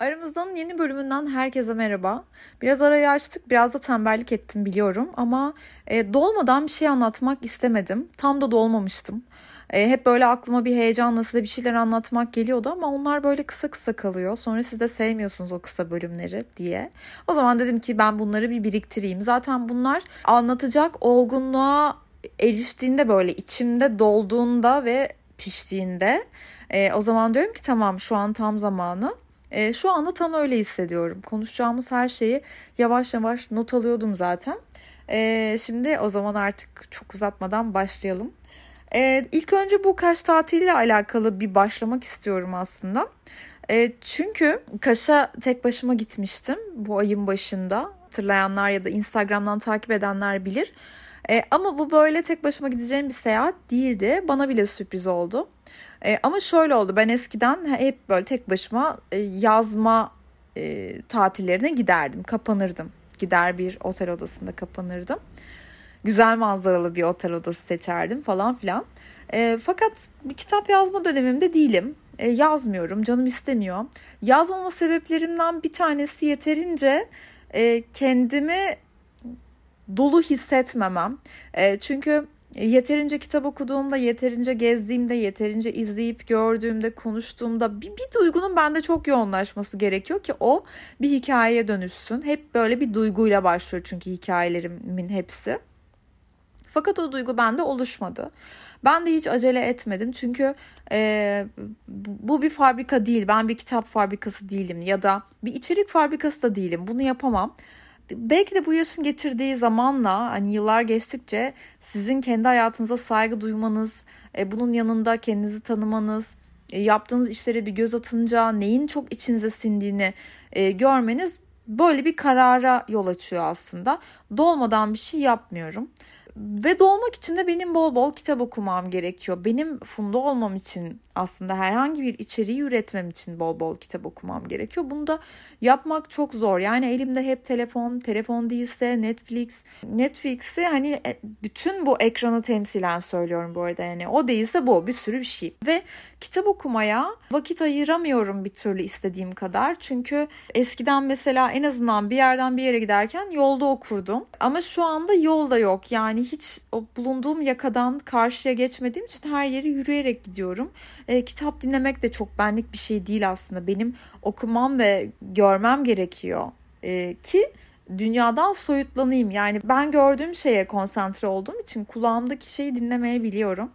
Aramızdan yeni bölümünden herkese merhaba. Biraz arayı açtık, biraz da tembellik ettim biliyorum ama e, dolmadan bir şey anlatmak istemedim. Tam da dolmamıştım. E, hep böyle aklıma bir heyecanla size bir şeyler anlatmak geliyordu ama onlar böyle kısa kısa kalıyor. Sonra siz de sevmiyorsunuz o kısa bölümleri diye. O zaman dedim ki ben bunları bir biriktireyim. Zaten bunlar anlatacak olgunluğa eriştiğinde böyle içimde dolduğunda ve piştiğinde e, o zaman diyorum ki tamam şu an tam zamanı. E, şu anda tam öyle hissediyorum. Konuşacağımız her şeyi yavaş yavaş not alıyordum zaten. E, şimdi o zaman artık çok uzatmadan başlayalım. E, ilk önce bu Kaş tatiliyle alakalı bir başlamak istiyorum aslında. E, çünkü Kaş'a tek başıma gitmiştim bu ayın başında. Hatırlayanlar ya da Instagram'dan takip edenler bilir. E, ama bu böyle tek başıma gideceğim bir seyahat değildi. Bana bile sürpriz oldu. E, ama şöyle oldu ben eskiden hep böyle tek başıma e, yazma e, tatillerine giderdim. Kapanırdım. Gider bir otel odasında kapanırdım. Güzel manzaralı bir otel odası seçerdim falan filan. E, fakat bir kitap yazma dönemimde değilim. E, yazmıyorum canım istemiyor. Yazmama sebeplerimden bir tanesi yeterince e, kendimi dolu hissetmemem. E, çünkü yeterince kitap okuduğumda, yeterince gezdiğimde, yeterince izleyip gördüğümde, konuştuğumda bir, bir duygunun bende çok yoğunlaşması gerekiyor ki o bir hikayeye dönüşsün. Hep böyle bir duyguyla başlıyor çünkü hikayelerimin hepsi. Fakat o duygu bende oluşmadı. Ben de hiç acele etmedim çünkü e, bu bir fabrika değil. Ben bir kitap fabrikası değilim ya da bir içerik fabrikası da değilim. Bunu yapamam belki de bu yaşın getirdiği zamanla hani yıllar geçtikçe sizin kendi hayatınıza saygı duymanız, e, bunun yanında kendinizi tanımanız, e, yaptığınız işlere bir göz atınca neyin çok içinize sindiğini e, görmeniz böyle bir karara yol açıyor aslında. Dolmadan bir şey yapmıyorum. Ve dolmak için de benim bol bol kitap okumam gerekiyor. Benim funda olmam için aslında herhangi bir içeriği üretmem için bol bol kitap okumam gerekiyor. Bunu da yapmak çok zor. Yani elimde hep telefon, telefon değilse Netflix. Netflix'i hani e, bütün bu ekranı temsilen söylüyorum bu arada. Yani o değilse bu bir sürü bir şey. Ve kitap okumaya vakit ayıramıyorum bir türlü istediğim kadar. Çünkü eskiden mesela en azından bir yerden bir yere giderken yolda okurdum. Ama şu anda yolda yok. Yani hiç o bulunduğum yakadan karşıya geçmediğim için her yere yürüyerek gidiyorum. E, kitap dinlemek de çok benlik bir şey değil aslında. Benim okumam ve görmem gerekiyor. E, ki dünyadan soyutlanayım. Yani ben gördüğüm şeye konsantre olduğum için kulağımdaki şeyi dinlemeyebiliyorum.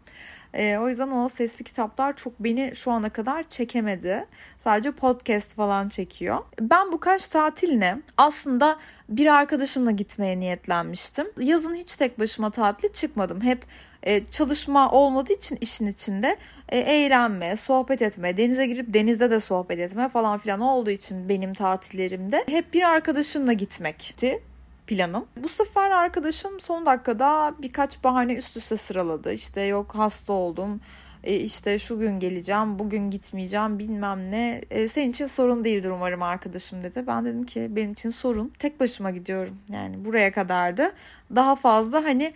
E, o yüzden o sesli kitaplar çok beni şu ana kadar çekemedi. Sadece podcast falan çekiyor. Ben bu kaç tatiline aslında bir arkadaşımla gitmeye niyetlenmiştim. Yazın hiç tek başıma tatile çıkmadım. Hep e, çalışma olmadığı için işin içinde e, eğlenme, sohbet etme, denize girip denizde de sohbet etme falan filan olduğu için benim tatillerimde hep bir arkadaşımla gitmekti planım. Bu sefer arkadaşım son dakikada birkaç bahane üst üste sıraladı. İşte yok hasta oldum, e işte şu gün geleceğim, bugün gitmeyeceğim bilmem ne. E, senin için sorun değildir umarım arkadaşım dedi. Ben dedim ki benim için sorun. Tek başıma gidiyorum. Yani buraya kadardı. Daha fazla hani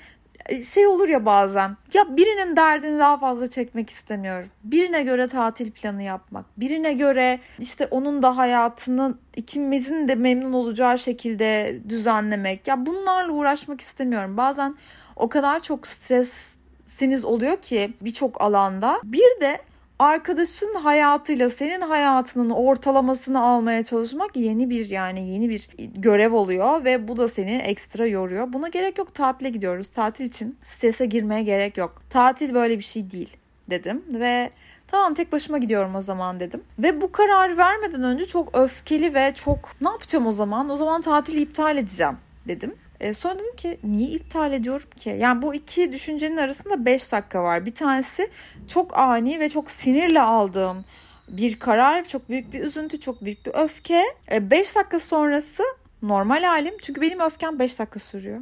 şey olur ya bazen ya birinin derdini daha fazla çekmek istemiyorum. Birine göre tatil planı yapmak, birine göre işte onun da hayatını ikimizin de memnun olacağı şekilde düzenlemek. Ya bunlarla uğraşmak istemiyorum. Bazen o kadar çok stressiniz oluyor ki birçok alanda. Bir de arkadaşın hayatıyla senin hayatının ortalamasını almaya çalışmak yeni bir yani yeni bir görev oluyor ve bu da seni ekstra yoruyor. Buna gerek yok tatile gidiyoruz. Tatil için strese girmeye gerek yok. Tatil böyle bir şey değil dedim ve Tamam tek başıma gidiyorum o zaman dedim. Ve bu kararı vermeden önce çok öfkeli ve çok ne yapacağım o zaman? O zaman tatili iptal edeceğim dedim. E, sonra dedim ki niye iptal ediyorum ki? Yani bu iki düşüncenin arasında 5 dakika var. Bir tanesi çok ani ve çok sinirle aldığım bir karar, çok büyük bir üzüntü, çok büyük bir öfke. 5 e, dakika sonrası normal halim. Çünkü benim öfkem 5 dakika sürüyor.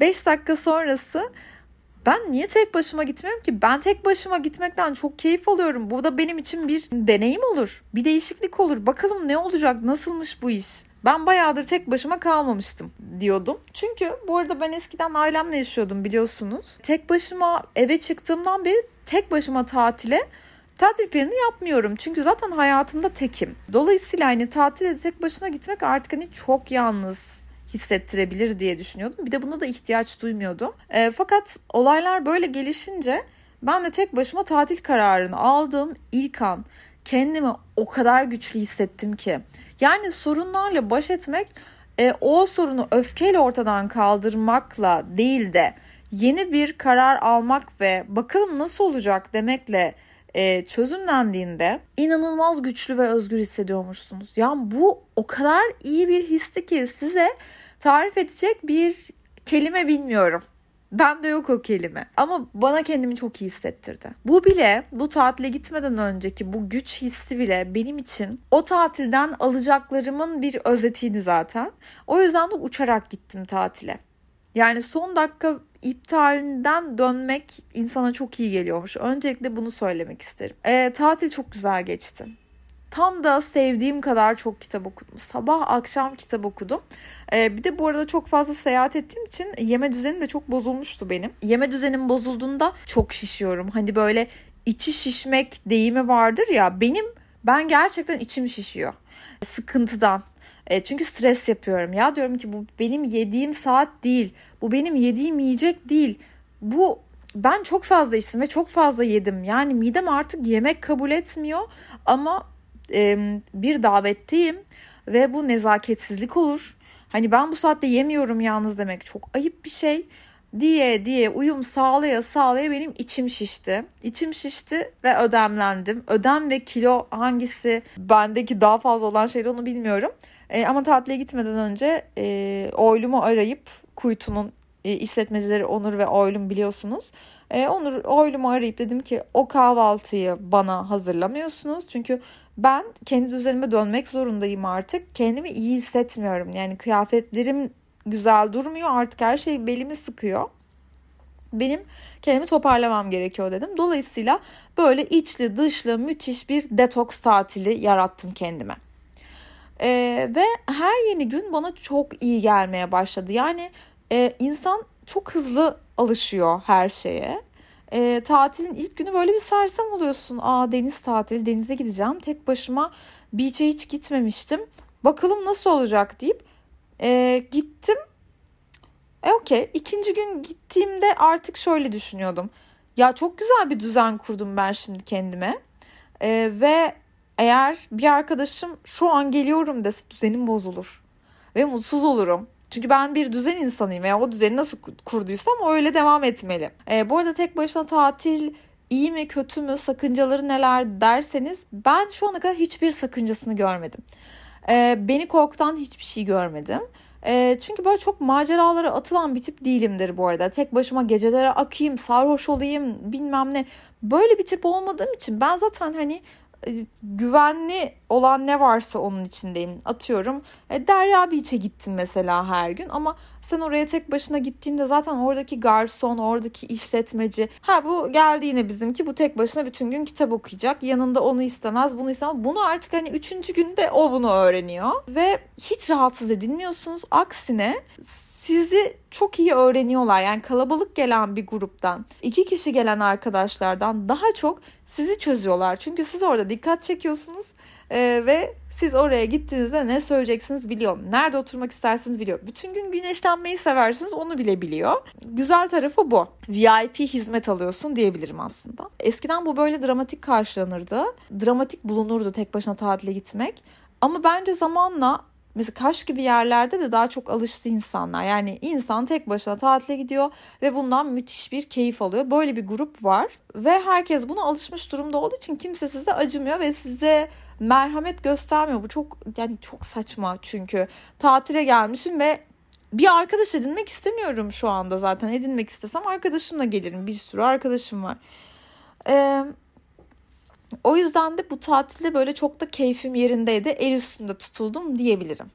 5 dakika sonrası ben niye tek başıma gitmiyorum ki? Ben tek başıma gitmekten çok keyif alıyorum. Bu da benim için bir deneyim olur. Bir değişiklik olur. Bakalım ne olacak? Nasılmış bu iş? Ben bayağıdır tek başıma kalmamıştım diyordum. Çünkü bu arada ben eskiden ailemle yaşıyordum biliyorsunuz. Tek başıma eve çıktığımdan beri tek başıma tatile tatil planı yapmıyorum. Çünkü zaten hayatımda tekim. Dolayısıyla hani tatile tek başına gitmek artık hani çok yalnız hissettirebilir diye düşünüyordum. Bir de buna da ihtiyaç duymuyordum. E, fakat olaylar böyle gelişince ben de tek başıma tatil kararını aldığım ilk an kendimi o kadar güçlü hissettim ki. Yani sorunlarla baş etmek e, o sorunu öfkeyle ortadan kaldırmakla değil de yeni bir karar almak ve bakalım nasıl olacak demekle e, çözümlendiğinde inanılmaz güçlü ve özgür hissediyormuşsunuz. Yani bu o kadar iyi bir histi ki size tarif edecek bir kelime bilmiyorum. Ben de yok o kelime. Ama bana kendimi çok iyi hissettirdi. Bu bile bu tatile gitmeden önceki bu güç hissi bile benim için o tatilden alacaklarımın bir özetiydi zaten. O yüzden de uçarak gittim tatile. Yani son dakika iptalinden dönmek insana çok iyi geliyormuş. Öncelikle bunu söylemek isterim. E, tatil çok güzel geçti. Tam da sevdiğim kadar çok kitap okudum. Sabah akşam kitap okudum. Ee, bir de bu arada çok fazla seyahat ettiğim için yeme düzenim de çok bozulmuştu benim. Yeme düzenim bozulduğunda çok şişiyorum. Hani böyle içi şişmek deyimi vardır ya. Benim ben gerçekten içim şişiyor. Sıkıntıdan. E, çünkü stres yapıyorum. Ya diyorum ki bu benim yediğim saat değil. Bu benim yediğim yiyecek değil. Bu ben çok fazla içtim ve çok fazla yedim. Yani midem artık yemek kabul etmiyor ama e, bir davetteyim ve bu nezaketsizlik olur. Hani ben bu saatte yemiyorum yalnız demek çok ayıp bir şey diye diye uyum sağlaya sağlaya benim içim şişti. İçim şişti ve ödemlendim. Ödem ve kilo hangisi bendeki daha fazla olan şey onu bilmiyorum. E, ama tatile gitmeden önce e, oylumu arayıp Kuytu'nun e, işletmecileri Onur ve Oylum biliyorsunuz. E, Onur Oylum'u arayıp dedim ki o kahvaltıyı bana hazırlamıyorsunuz. Çünkü ben kendi düzenime dönmek zorundayım artık. Kendimi iyi hissetmiyorum. Yani kıyafetlerim güzel durmuyor. Artık her şey belimi sıkıyor. Benim kendimi toparlamam gerekiyor dedim. Dolayısıyla böyle içli dışlı müthiş bir detoks tatili yarattım kendime. Ee, ve her yeni gün bana çok iyi gelmeye başladı. Yani e, insan çok hızlı alışıyor her şeye. E, tatilin ilk günü böyle bir sersem oluyorsun. Aa deniz tatili, denize gideceğim. Tek başıma beach'e hiç gitmemiştim. Bakalım nasıl olacak deyip e, gittim. E okey. İkinci gün gittiğimde artık şöyle düşünüyordum. Ya çok güzel bir düzen kurdum ben şimdi kendime. E, ve eğer bir arkadaşım şu an geliyorum dese düzenim bozulur. Ve mutsuz olurum. Çünkü ben bir düzen insanıyım veya o düzeni nasıl kurduysam öyle devam etmeli. E, bu arada tek başına tatil iyi mi kötü mü sakıncaları neler derseniz ben şu ana kadar hiçbir sakıncasını görmedim. E, beni korkutan hiçbir şey görmedim. E, çünkü böyle çok maceralara atılan bir tip değilimdir bu arada. Tek başıma gecelere akayım, sarhoş olayım bilmem ne. Böyle bir tip olmadığım için ben zaten hani e, güvenli olan ne varsa onun içindeyim. Atıyorum e, Derya Beach'e gittim mesela her gün ama sen oraya tek başına gittiğinde zaten oradaki garson, oradaki işletmeci ha bu geldi yine bizimki bu tek başına bütün gün kitap okuyacak. Yanında onu istemez, bunu istemez. Bunu artık hani üçüncü günde o bunu öğreniyor ve hiç rahatsız edilmiyorsunuz. Aksine sizi çok iyi öğreniyorlar. Yani kalabalık gelen bir gruptan, iki kişi gelen arkadaşlardan daha çok sizi çözüyorlar. Çünkü siz orada dikkat çekiyorsunuz ee, ve siz oraya gittiğinizde ne söyleyeceksiniz biliyor. Nerede oturmak istersiniz biliyor. Bütün gün güneşlenmeyi seversiniz onu bile biliyor. Güzel tarafı bu. VIP hizmet alıyorsun diyebilirim aslında. Eskiden bu böyle dramatik karşılanırdı. Dramatik bulunurdu tek başına tatile gitmek. Ama bence zamanla mesela Kaş gibi yerlerde de daha çok alıştı insanlar. Yani insan tek başına tatile gidiyor ve bundan müthiş bir keyif alıyor. Böyle bir grup var ve herkes buna alışmış durumda olduğu için kimse size acımıyor ve size merhamet göstermiyor. Bu çok yani çok saçma çünkü tatile gelmişim ve bir arkadaş edinmek istemiyorum şu anda zaten. Edinmek istesem arkadaşımla gelirim. Bir sürü arkadaşım var. Ee, o yüzden de bu tatilde böyle çok da keyfim yerindeydi. El üstünde tutuldum diyebilirim.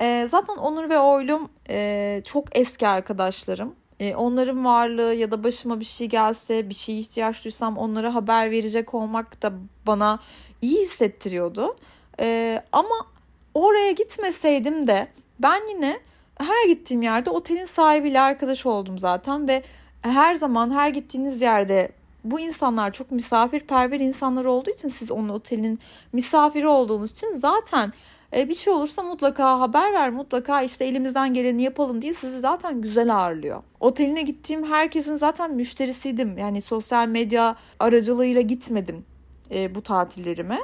Ee, zaten Onur ve Oylum e, çok eski arkadaşlarım. E, onların varlığı ya da başıma bir şey gelse, bir şeye ihtiyaç duysam onlara haber verecek olmak da bana iyi hissettiriyordu. E, ama oraya gitmeseydim de ben yine her gittiğim yerde otelin sahibiyle arkadaş oldum zaten ve her zaman her gittiğiniz yerde bu insanlar çok misafirperver insanlar olduğu için siz onun otelin misafiri olduğunuz için zaten e, bir şey olursa mutlaka haber ver mutlaka işte elimizden geleni yapalım diye sizi zaten güzel ağırlıyor. Oteline gittiğim herkesin zaten müşterisiydim. Yani sosyal medya aracılığıyla gitmedim e, bu tatillerime.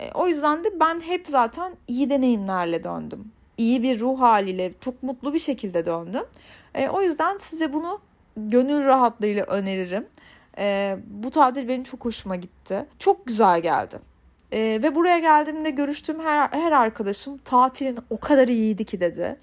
E, o yüzden de ben hep zaten iyi deneyimlerle döndüm. İyi bir ruh haliyle çok mutlu bir şekilde döndüm. E, o yüzden size bunu gönül rahatlığıyla öneririm. E, bu tatil benim çok hoşuma gitti. Çok güzel geldi. E, ve buraya geldiğimde görüştüğüm her, her arkadaşım tatilin o kadar iyiydi ki dedi.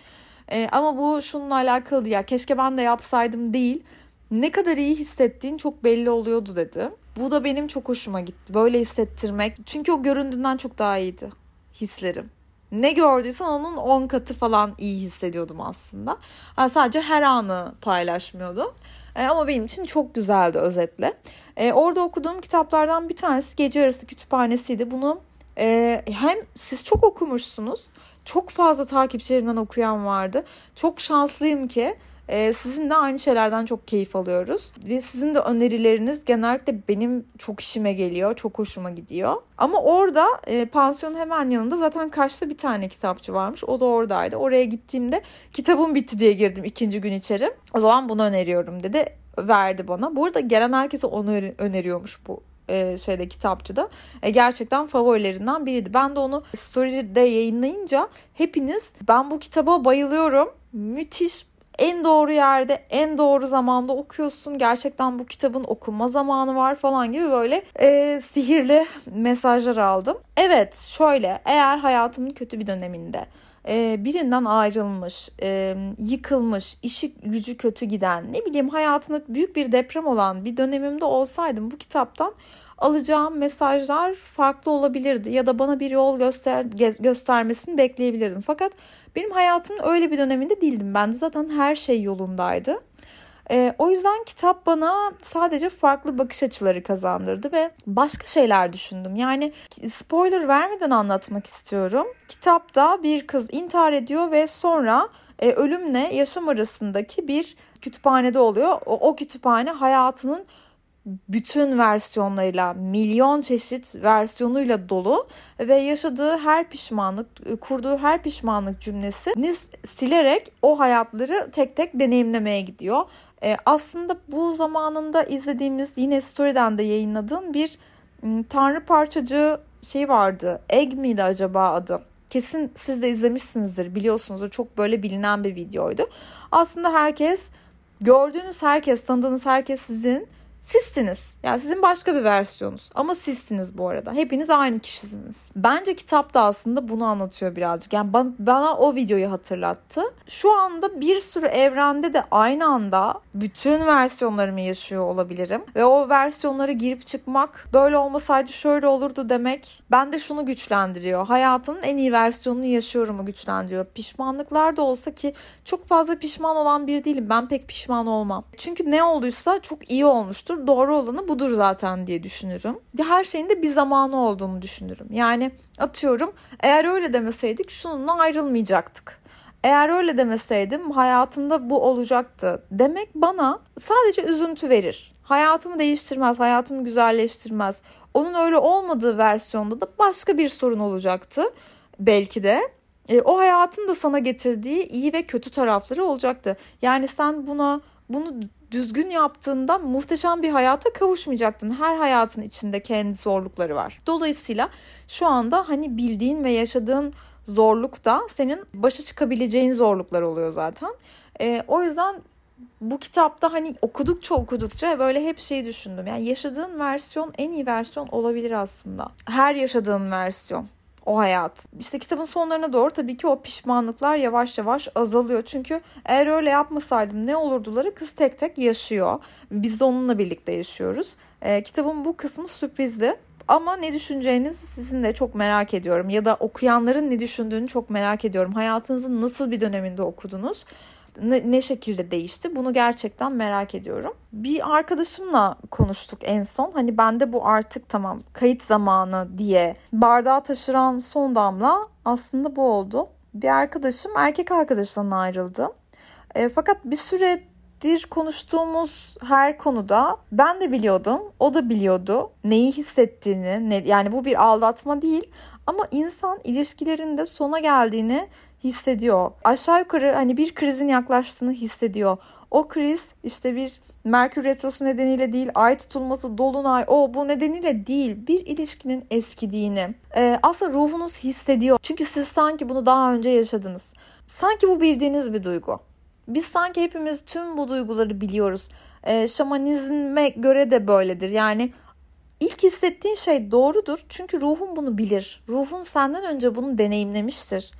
E, ama bu şununla alakalı ya keşke ben de yapsaydım değil. Ne kadar iyi hissettiğin çok belli oluyordu dedi. Bu da benim çok hoşuma gitti. Böyle hissettirmek. Çünkü o göründüğünden çok daha iyiydi hislerim. Ne gördüysen onun 10 katı falan iyi hissediyordum aslında. Yani sadece her anı paylaşmıyordum. E, ama benim için çok güzeldi özetle. E, orada okuduğum kitaplardan bir tanesi Gece Yarısı Kütüphanesi'ydi. Bunu e, hem siz çok okumuşsunuz, çok fazla takipçilerimden okuyan vardı. Çok şanslıyım ki ee, sizin de aynı şeylerden çok keyif alıyoruz. Ve sizin de önerileriniz genellikle benim çok işime geliyor, çok hoşuma gidiyor. Ama orada e, pansiyonun hemen yanında zaten kaçta bir tane kitapçı varmış. O da oradaydı. Oraya gittiğimde kitabım bitti diye girdim ikinci gün içeri. O zaman bunu öneriyorum dedi. Verdi bana. Burada gelen herkese onu öneriyormuş bu e, şeyde kitapçıda. E, gerçekten favorilerinden biriydi. Ben de onu story'de yayınlayınca hepiniz ben bu kitaba bayılıyorum. Müthiş en doğru yerde, en doğru zamanda okuyorsun. Gerçekten bu kitabın okunma zamanı var falan gibi böyle e, sihirli mesajlar aldım. Evet şöyle eğer hayatımın kötü bir döneminde e, birinden ayrılmış, e, yıkılmış, işi gücü kötü giden, ne bileyim hayatında büyük bir deprem olan bir dönemimde olsaydım bu kitaptan alacağım mesajlar farklı olabilirdi ya da bana bir yol göster göstermesini bekleyebilirdim. Fakat benim hayatımın öyle bir döneminde değildim. Ben de zaten her şey yolundaydı. E, o yüzden kitap bana sadece farklı bakış açıları kazandırdı ve başka şeyler düşündüm. Yani spoiler vermeden anlatmak istiyorum. Kitapta bir kız intihar ediyor ve sonra e, ölümle yaşam arasındaki bir kütüphanede oluyor. O, o kütüphane hayatının bütün versiyonlarıyla, milyon çeşit versiyonuyla dolu ve yaşadığı her pişmanlık, kurduğu her pişmanlık cümlesini silerek o hayatları tek tek deneyimlemeye gidiyor. Ee, aslında bu zamanında izlediğimiz yine Story'den de yayınladığım bir tanrı parçacığı şey vardı. Egg miydi acaba adı? Kesin siz de izlemişsinizdir, biliyorsunuzdur. Çok böyle bilinen bir videoydu. Aslında herkes, gördüğünüz herkes, tanıdığınız herkes sizin Sizsiniz. Yani sizin başka bir versiyonunuz. Ama sizsiniz bu arada. Hepiniz aynı kişisiniz. Bence kitap da aslında bunu anlatıyor birazcık. Yani bana, bana o videoyu hatırlattı. Şu anda bir sürü evrende de aynı anda bütün versiyonlarımı yaşıyor olabilirim. Ve o versiyonları girip çıkmak böyle olmasaydı şöyle olurdu demek bende şunu güçlendiriyor. Hayatımın en iyi versiyonunu yaşıyorumu güçlendiriyor. Pişmanlıklar da olsa ki çok fazla pişman olan bir değilim. Ben pek pişman olmam. Çünkü ne olduysa çok iyi olmuştur olmuştur. Doğru olanı budur zaten diye düşünürüm. Her şeyin de bir zamanı olduğunu düşünürüm. Yani atıyorum eğer öyle demeseydik şununla ayrılmayacaktık. Eğer öyle demeseydim hayatımda bu olacaktı demek bana sadece üzüntü verir. Hayatımı değiştirmez, hayatımı güzelleştirmez. Onun öyle olmadığı versiyonda da başka bir sorun olacaktı belki de. E, o hayatın da sana getirdiği iyi ve kötü tarafları olacaktı. Yani sen buna bunu düzgün yaptığında muhteşem bir hayata kavuşmayacaktın. Her hayatın içinde kendi zorlukları var. Dolayısıyla şu anda hani bildiğin ve yaşadığın zorluk da senin başa çıkabileceğin zorluklar oluyor zaten. E, o yüzden bu kitapta hani okudukça okudukça böyle hep şeyi düşündüm. Yani yaşadığın versiyon en iyi versiyon olabilir aslında. Her yaşadığın versiyon o hayat. İşte kitabın sonlarına doğru tabii ki o pişmanlıklar yavaş yavaş azalıyor. Çünkü eğer öyle yapmasaydım ne olurduları kız tek tek yaşıyor. Biz de onunla birlikte yaşıyoruz. E, kitabın bu kısmı sürprizli. Ama ne düşüneceğinizi sizin de çok merak ediyorum. Ya da okuyanların ne düşündüğünü çok merak ediyorum. Hayatınızın nasıl bir döneminde okudunuz? Ne, ne şekilde değişti bunu gerçekten merak ediyorum. Bir arkadaşımla konuştuk en son. Hani bende bu artık tamam kayıt zamanı diye bardağı taşıran son damla aslında bu oldu. Bir arkadaşım erkek arkadaşından ayrıldı. E, fakat bir süre saattir konuştuğumuz her konuda ben de biliyordum, o da biliyordu neyi hissettiğini. Ne, yani bu bir aldatma değil ama insan ilişkilerinde sona geldiğini hissediyor. Aşağı yukarı hani bir krizin yaklaştığını hissediyor. O kriz işte bir Merkür Retrosu nedeniyle değil, ay tutulması, dolunay, o bu nedeniyle değil. Bir ilişkinin eskidiğini e, aslında ruhunuz hissediyor. Çünkü siz sanki bunu daha önce yaşadınız. Sanki bu bildiğiniz bir duygu. Biz sanki hepimiz tüm bu duyguları biliyoruz. E, şamanizme göre de böyledir. Yani ilk hissettiğin şey doğrudur. Çünkü ruhun bunu bilir. Ruhun senden önce bunu deneyimlemiştir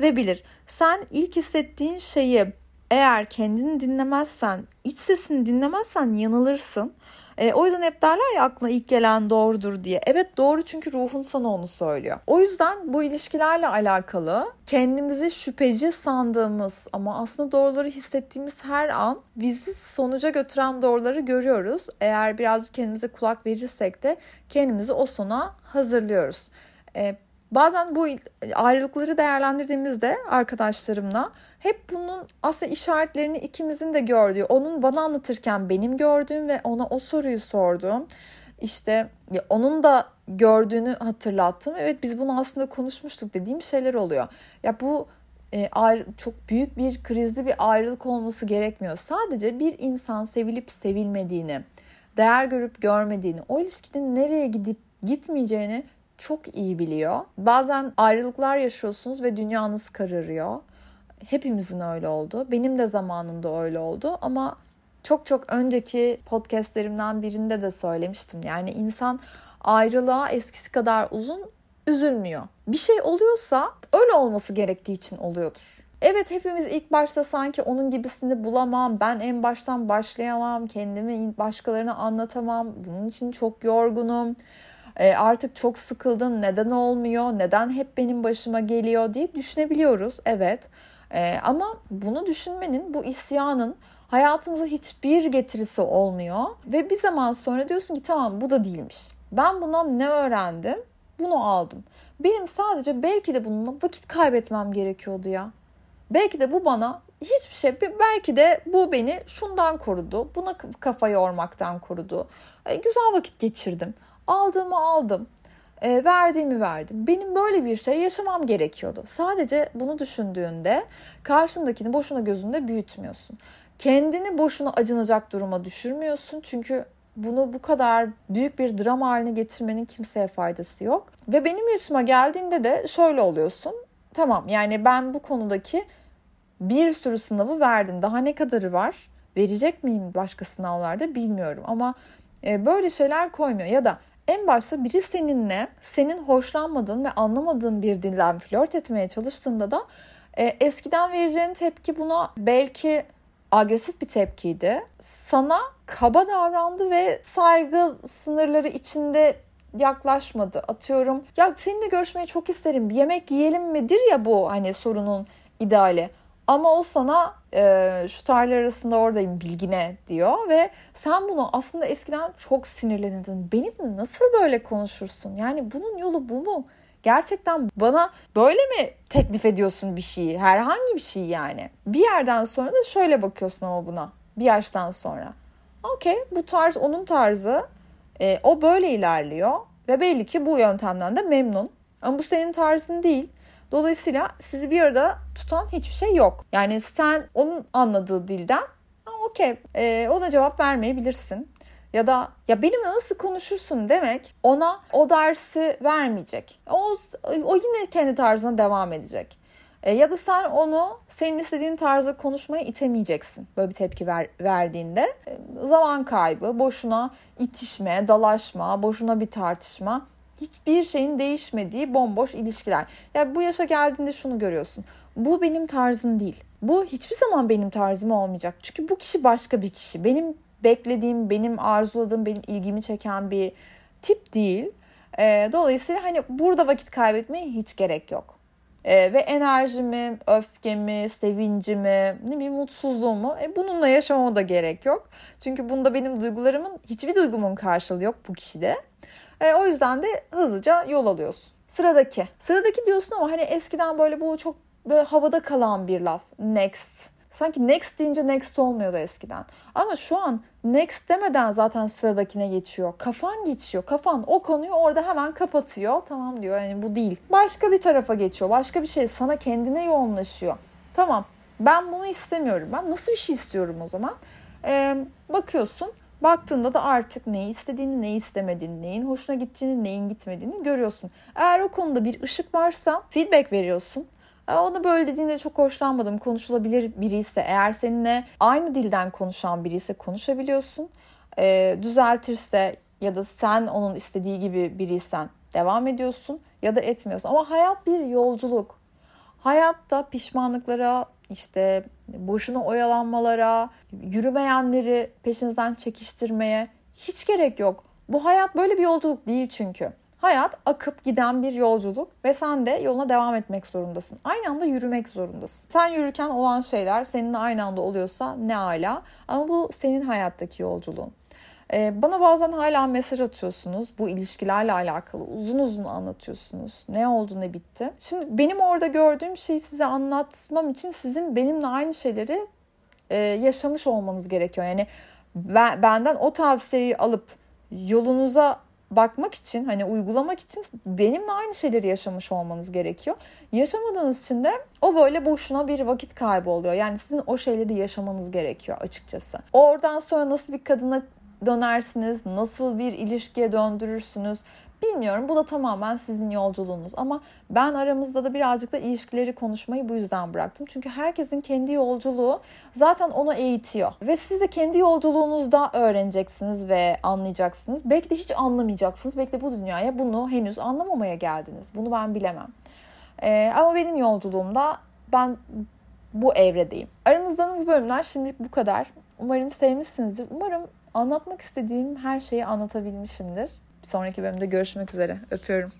ve bilir. Sen ilk hissettiğin şeyi eğer kendini dinlemezsen, iç sesini dinlemezsen yanılırsın. E, o yüzden hep derler ya aklına ilk gelen doğrudur diye. Evet doğru çünkü ruhun sana onu söylüyor. O yüzden bu ilişkilerle alakalı kendimizi şüpheci sandığımız ama aslında doğruları hissettiğimiz her an bizi sonuca götüren doğruları görüyoruz. Eğer birazcık kendimize kulak verirsek de kendimizi o sona hazırlıyoruz. E, Bazen bu ayrılıkları değerlendirdiğimizde arkadaşlarımla hep bunun aslında işaretlerini ikimizin de gördüğü, onun bana anlatırken benim gördüğüm ve ona o soruyu sorduğum, işte onun da gördüğünü hatırlattım. Evet biz bunu aslında konuşmuştuk dediğim şeyler oluyor. Ya bu e, ayrı, çok büyük bir krizli bir ayrılık olması gerekmiyor. Sadece bir insan sevilip sevilmediğini, değer görüp görmediğini, o ilişkinin nereye gidip gitmeyeceğini çok iyi biliyor. Bazen ayrılıklar yaşıyorsunuz ve dünyanız kararıyor. Hepimizin öyle oldu. Benim de zamanında öyle oldu ama çok çok önceki podcastlerimden birinde de söylemiştim. Yani insan ayrılığa eskisi kadar uzun üzülmüyor. Bir şey oluyorsa öyle olması gerektiği için oluyordur. Evet hepimiz ilk başta sanki onun gibisini bulamam, ben en baştan başlayamam, kendimi başkalarına anlatamam, bunun için çok yorgunum e, artık çok sıkıldım neden olmuyor neden hep benim başıma geliyor diye düşünebiliyoruz evet. E, ama bunu düşünmenin bu isyanın hayatımıza hiçbir getirisi olmuyor. Ve bir zaman sonra diyorsun ki tamam bu da değilmiş. Ben bundan ne öğrendim? Bunu aldım. Benim sadece belki de bununla vakit kaybetmem gerekiyordu ya. Belki de bu bana hiçbir şey belki de bu beni şundan korudu buna kafa yormaktan korudu. E, güzel vakit geçirdim Aldığımı aldım. E, verdiğimi verdim. Benim böyle bir şey yaşamam gerekiyordu. Sadece bunu düşündüğünde karşındakini boşuna gözünde büyütmüyorsun. Kendini boşuna acınacak duruma düşürmüyorsun. Çünkü bunu bu kadar büyük bir dram haline getirmenin kimseye faydası yok. Ve benim yaşıma geldiğinde de şöyle oluyorsun. Tamam yani ben bu konudaki bir sürü sınavı verdim. Daha ne kadarı var? Verecek miyim başka sınavlarda bilmiyorum ama e, böyle şeyler koymuyor ya da en başta biri seninle senin hoşlanmadığın ve anlamadığın bir dilden flört etmeye çalıştığında da e, eskiden vereceğin tepki buna belki agresif bir tepkiydi. Sana kaba davrandı ve saygı sınırları içinde yaklaşmadı. Atıyorum ya seninle görüşmeyi çok isterim. Bir yemek yiyelim midir ya bu hani sorunun ideali. Ama o sana e, şu tarihler arasında oradayım bilgine diyor ve sen bunu aslında eskiden çok sinirlenirdin. Benimle nasıl böyle konuşursun? Yani bunun yolu bu mu? Gerçekten bana böyle mi teklif ediyorsun bir şeyi? Herhangi bir şey yani. Bir yerden sonra da şöyle bakıyorsun ama buna. Bir yaştan sonra. Okey bu tarz onun tarzı. E, o böyle ilerliyor. Ve belli ki bu yöntemden de memnun. Ama bu senin tarzın değil. Dolayısıyla sizi bir arada tutan hiçbir şey yok. Yani sen onun anladığı dilden okey e, ona cevap vermeyebilirsin. Ya da ya benimle nasıl konuşursun demek ona o dersi vermeyecek. O, o yine kendi tarzına devam edecek. E, ya da sen onu senin istediğin tarzda konuşmaya itemeyeceksin. Böyle bir tepki ver, verdiğinde. E, zaman kaybı, boşuna itişme, dalaşma, boşuna bir tartışma hiçbir şeyin değişmediği bomboş ilişkiler. Yani bu yaşa geldiğinde şunu görüyorsun. Bu benim tarzım değil. Bu hiçbir zaman benim tarzım olmayacak. Çünkü bu kişi başka bir kişi. Benim beklediğim, benim arzuladığım, benim ilgimi çeken bir tip değil. E, dolayısıyla hani burada vakit kaybetmeye hiç gerek yok. E, ve enerjimi, öfkemi, sevincimi, ne bileyim mutsuzluğumu e, bununla yaşamama da gerek yok. Çünkü bunda benim duygularımın hiçbir duygumun karşılığı yok bu kişide. E, o yüzden de hızlıca yol alıyorsun. Sıradaki. Sıradaki diyorsun ama hani eskiden böyle bu çok böyle havada kalan bir laf. Next. Sanki next deyince next olmuyordu eskiden. Ama şu an next demeden zaten sıradakine geçiyor. Kafan geçiyor. Kafan o konuyu orada hemen kapatıyor. Tamam diyor yani bu değil. Başka bir tarafa geçiyor. Başka bir şey sana kendine yoğunlaşıyor. Tamam ben bunu istemiyorum. Ben nasıl bir şey istiyorum o zaman? Ee, bakıyorsun Baktığında da artık neyi istediğini, neyi istemediğini, neyin hoşuna gittiğini, neyin gitmediğini görüyorsun. Eğer o konuda bir ışık varsa feedback veriyorsun. E, ona böyle dediğinde çok hoşlanmadım. Konuşulabilir biri ise eğer seninle aynı dilden konuşan biri ise konuşabiliyorsun. E, düzeltirse ya da sen onun istediği gibi biriysen devam ediyorsun ya da etmiyorsun. Ama hayat bir yolculuk. Hayatta pişmanlıklara, işte boşuna oyalanmalara, yürümeyenleri peşinizden çekiştirmeye hiç gerek yok. Bu hayat böyle bir yolculuk değil çünkü. Hayat akıp giden bir yolculuk ve sen de yoluna devam etmek zorundasın. Aynı anda yürümek zorundasın. Sen yürürken olan şeyler seninle aynı anda oluyorsa ne ala ama bu senin hayattaki yolculuğun. Ee, bana bazen hala mesaj atıyorsunuz. Bu ilişkilerle alakalı uzun uzun anlatıyorsunuz. Ne oldu ne bitti. Şimdi benim orada gördüğüm şeyi size anlatmam için sizin benimle aynı şeyleri e, yaşamış olmanız gerekiyor. Yani ben, benden o tavsiyeyi alıp yolunuza bakmak için hani uygulamak için benimle aynı şeyleri yaşamış olmanız gerekiyor. Yaşamadığınız için de o böyle boşuna bir vakit kaybı oluyor. Yani sizin o şeyleri yaşamanız gerekiyor açıkçası. Oradan sonra nasıl bir kadına dönersiniz? Nasıl bir ilişkiye döndürürsünüz? Bilmiyorum bu da tamamen sizin yolculuğunuz ama ben aramızda da birazcık da ilişkileri konuşmayı bu yüzden bıraktım. Çünkü herkesin kendi yolculuğu zaten onu eğitiyor. Ve siz de kendi yolculuğunuzda öğreneceksiniz ve anlayacaksınız. Belki de hiç anlamayacaksınız. Belki de bu dünyaya bunu henüz anlamamaya geldiniz. Bunu ben bilemem. Ee, ama benim yolculuğumda ben bu evredeyim. Aramızdan bu bölümler şimdilik bu kadar. Umarım sevmişsinizdir. Umarım anlatmak istediğim her şeyi anlatabilmişimdir. Bir sonraki bölümde görüşmek üzere. Öpüyorum.